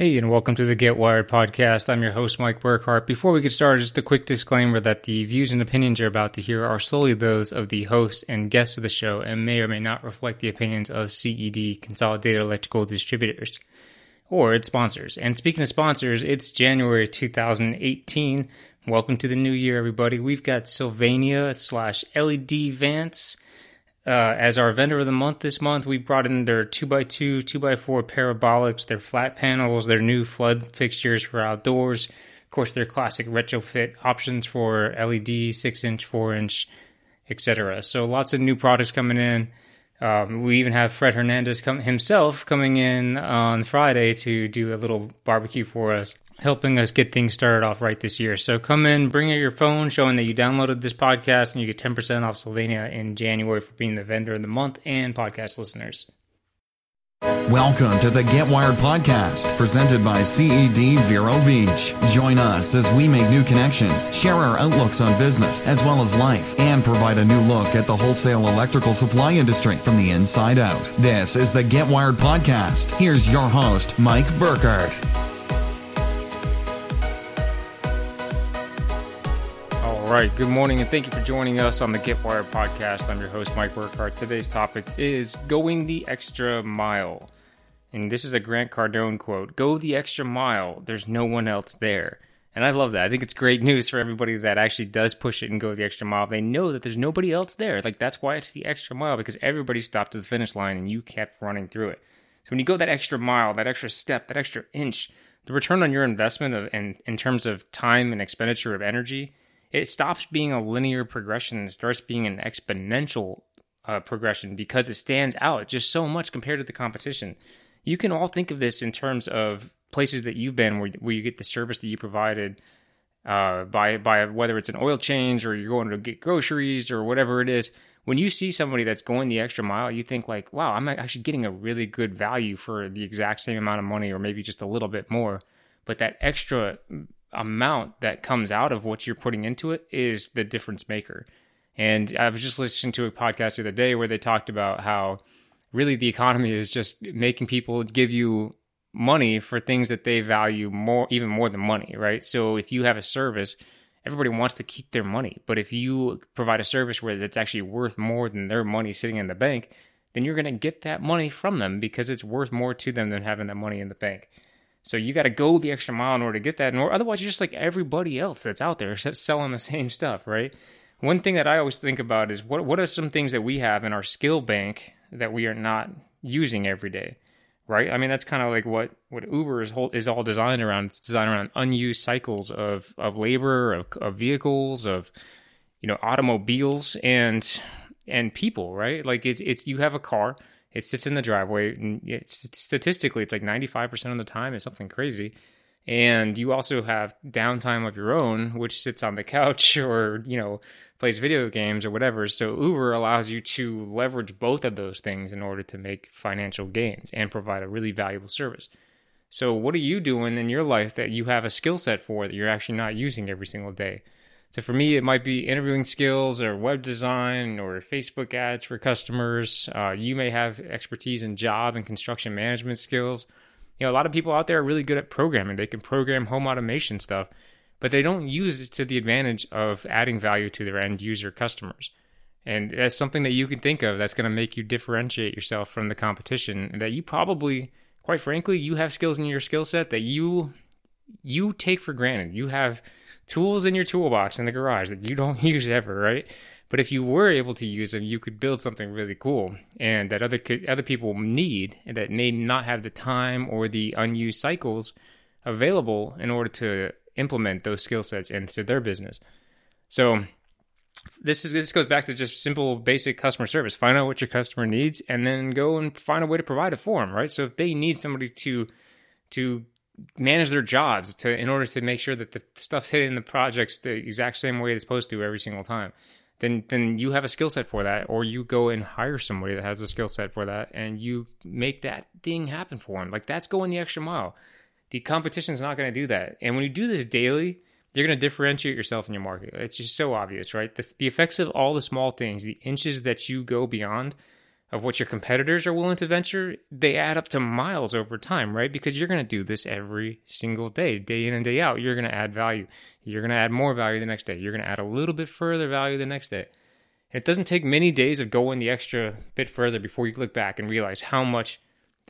Hey, and welcome to the Get Wired podcast. I'm your host, Mike Burkhart. Before we get started, just a quick disclaimer that the views and opinions you're about to hear are solely those of the host and guests of the show and may or may not reflect the opinions of CED, Consolidated Electrical Distributors, or its sponsors. And speaking of sponsors, it's January 2018. Welcome to the new year, everybody. We've got Sylvania slash LEDVANCE uh, as our vendor of the month this month, we brought in their 2x2, 2x4 parabolics, their flat panels, their new flood fixtures for outdoors, of course, their classic retrofit options for LED, 6 inch, 4 inch, etc. So lots of new products coming in. Um, we even have Fred Hernandez come, himself coming in on Friday to do a little barbecue for us helping us get things started off right this year. So come in, bring out your phone showing that you downloaded this podcast, and you get 10% off Sylvania in January for being the vendor of the month and podcast listeners. Welcome to the Get Wired podcast, presented by CED Vero Beach. Join us as we make new connections, share our outlooks on business as well as life, and provide a new look at the wholesale electrical supply industry from the inside out. This is the Get Wired podcast. Here's your host, Mike Burkhart. All right, good morning, and thank you for joining us on the Get Wired podcast. I'm your host, Mike Burkhart. Today's topic is going the extra mile. And this is a Grant Cardone quote Go the extra mile, there's no one else there. And I love that. I think it's great news for everybody that actually does push it and go the extra mile. They know that there's nobody else there. Like, that's why it's the extra mile because everybody stopped at the finish line and you kept running through it. So, when you go that extra mile, that extra step, that extra inch, the return on your investment of, in, in terms of time and expenditure of energy it stops being a linear progression and starts being an exponential uh, progression because it stands out just so much compared to the competition. You can all think of this in terms of places that you've been where, where you get the service that you provided uh, by by whether it's an oil change or you're going to get groceries or whatever it is. When you see somebody that's going the extra mile, you think like, "Wow, I'm actually getting a really good value for the exact same amount of money, or maybe just a little bit more." But that extra amount that comes out of what you're putting into it is the difference maker. And I was just listening to a podcast the other day where they talked about how really the economy is just making people give you money for things that they value more, even more than money, right? So if you have a service, everybody wants to keep their money. But if you provide a service where it's actually worth more than their money sitting in the bank, then you're going to get that money from them because it's worth more to them than having that money in the bank. So you got to go the extra mile in order to get that, or otherwise you're just like everybody else that's out there selling the same stuff, right? One thing that I always think about is what what are some things that we have in our skill bank that we are not using every day, right? I mean that's kind of like what what Uber is whole, is all designed around. It's designed around unused cycles of of labor, of, of vehicles, of you know automobiles and and people, right? Like it's it's you have a car it sits in the driveway, and it's, statistically, it's like 95% of the time is something crazy. And you also have downtime of your own, which sits on the couch or, you know, plays video games or whatever. So Uber allows you to leverage both of those things in order to make financial gains and provide a really valuable service. So, what are you doing in your life that you have a skill set for that you're actually not using every single day? So for me, it might be interviewing skills or web design or Facebook ads for customers. Uh, you may have expertise in job and construction management skills. You know, a lot of people out there are really good at programming. They can program home automation stuff, but they don't use it to the advantage of adding value to their end user customers. And that's something that you can think of that's going to make you differentiate yourself from the competition. That you probably, quite frankly, you have skills in your skill set that you you take for granted. You have tools in your toolbox in the garage that you don't use ever, right? But if you were able to use them, you could build something really cool and that other other people need and that may not have the time or the unused cycles available in order to implement those skill sets into their business. So this is this goes back to just simple basic customer service. Find out what your customer needs and then go and find a way to provide it for them, right? So if they need somebody to to manage their jobs to in order to make sure that the stuff's hitting the projects the exact same way it's supposed to every single time then then you have a skill set for that or you go and hire somebody that has a skill set for that and you make that thing happen for them like that's going the extra mile the competition is not going to do that and when you do this daily you're going to differentiate yourself in your market it's just so obvious right the, the effects of all the small things the inches that you go beyond of what your competitors are willing to venture, they add up to miles over time, right? Because you're going to do this every single day, day in and day out. You're going to add value. You're going to add more value the next day. You're going to add a little bit further value the next day. It doesn't take many days of going the extra bit further before you look back and realize how much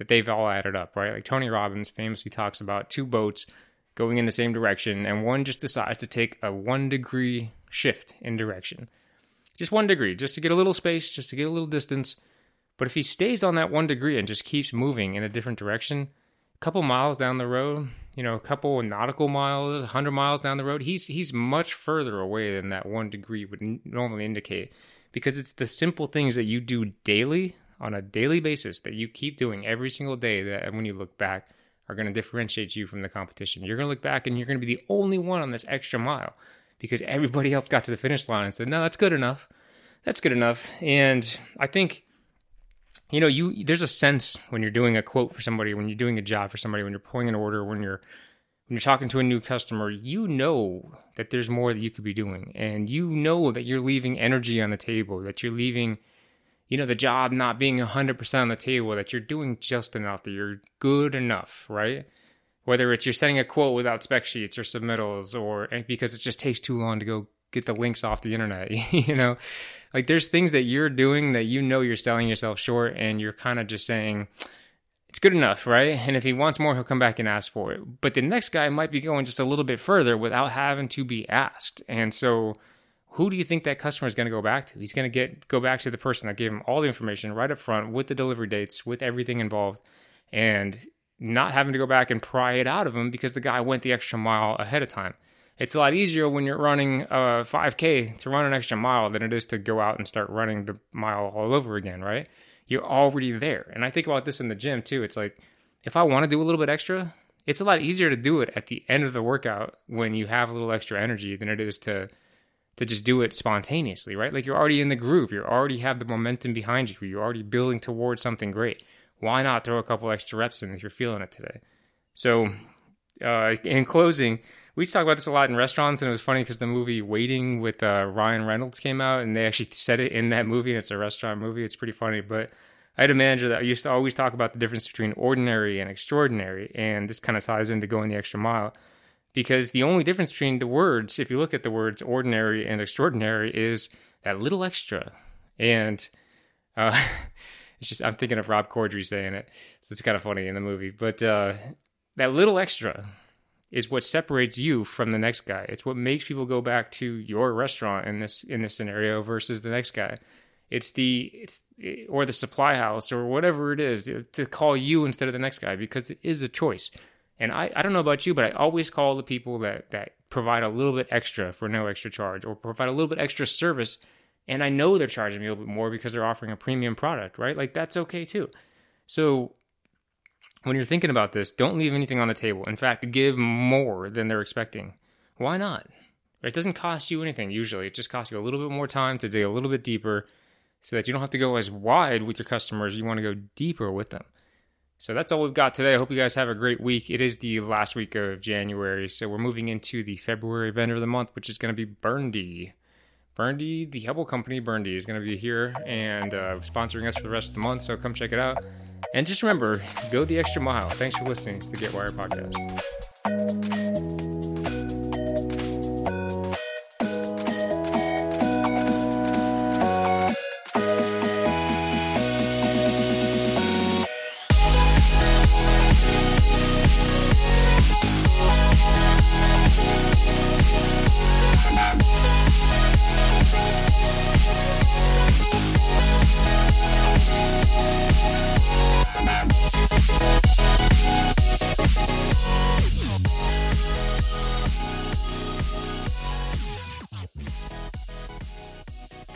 that they've all added up, right? Like Tony Robbins famously talks about two boats going in the same direction, and one just decides to take a one degree shift in direction. Just one degree, just to get a little space, just to get a little distance but if he stays on that one degree and just keeps moving in a different direction, a couple miles down the road, you know, a couple nautical miles, 100 miles down the road, he's he's much further away than that one degree would normally indicate because it's the simple things that you do daily on a daily basis that you keep doing every single day that when you look back are going to differentiate you from the competition. You're going to look back and you're going to be the only one on this extra mile because everybody else got to the finish line and said, "No, that's good enough. That's good enough." And I think you know, you there's a sense when you're doing a quote for somebody, when you're doing a job for somebody, when you're pulling an order, when you're when you're talking to a new customer, you know that there's more that you could be doing, and you know that you're leaving energy on the table, that you're leaving, you know, the job not being 100% on the table, that you're doing just enough, that you're good enough, right? Whether it's you're setting a quote without spec sheets or submittals, or because it just takes too long to go get the links off the internet, you know, like there's things that you're doing that you know you're selling yourself short and you're kind of just saying it's good enough, right? And if he wants more, he'll come back and ask for it. But the next guy might be going just a little bit further without having to be asked. And so who do you think that customer is going to go back to? He's going to get go back to the person that gave him all the information right up front with the delivery dates, with everything involved, and not having to go back and pry it out of him because the guy went the extra mile ahead of time it's a lot easier when you're running a 5K to run an extra mile than it is to go out and start running the mile all over again, right? You're already there. And I think about this in the gym too. It's like if I want to do a little bit extra, it's a lot easier to do it at the end of the workout when you have a little extra energy than it is to to just do it spontaneously, right? Like you're already in the groove. You already have the momentum behind you. You're already building towards something great. Why not throw a couple extra reps in if you're feeling it today? So, uh, in closing, we used to talk about this a lot in restaurants, and it was funny because the movie Waiting with uh, Ryan Reynolds came out, and they actually said it in that movie, and it's a restaurant movie. It's pretty funny, but I had a manager that used to always talk about the difference between ordinary and extraordinary, and this kind of ties into going the extra mile. Because the only difference between the words, if you look at the words ordinary and extraordinary, is that little extra. And uh, it's just, I'm thinking of Rob Corddry saying it. So it's kind of funny in the movie. But uh, that little extra, is what separates you from the next guy. It's what makes people go back to your restaurant in this in this scenario versus the next guy. It's the it's or the supply house or whatever it is to call you instead of the next guy because it is a choice. And I, I don't know about you, but I always call the people that, that provide a little bit extra for no extra charge or provide a little bit extra service. And I know they're charging me a little bit more because they're offering a premium product, right? Like that's okay too. So when you're thinking about this, don't leave anything on the table. In fact, give more than they're expecting. Why not? It doesn't cost you anything usually. It just costs you a little bit more time to dig a little bit deeper so that you don't have to go as wide with your customers. You want to go deeper with them. So that's all we've got today. I hope you guys have a great week. It is the last week of January, so we're moving into the February vendor of the month, which is going to be Burndy. Burndy, the Hubbell company, Burndy, is going to be here and uh, sponsoring us for the rest of the month. So come check it out. And just remember, go the extra mile. Thanks for listening to the Get Wired podcast.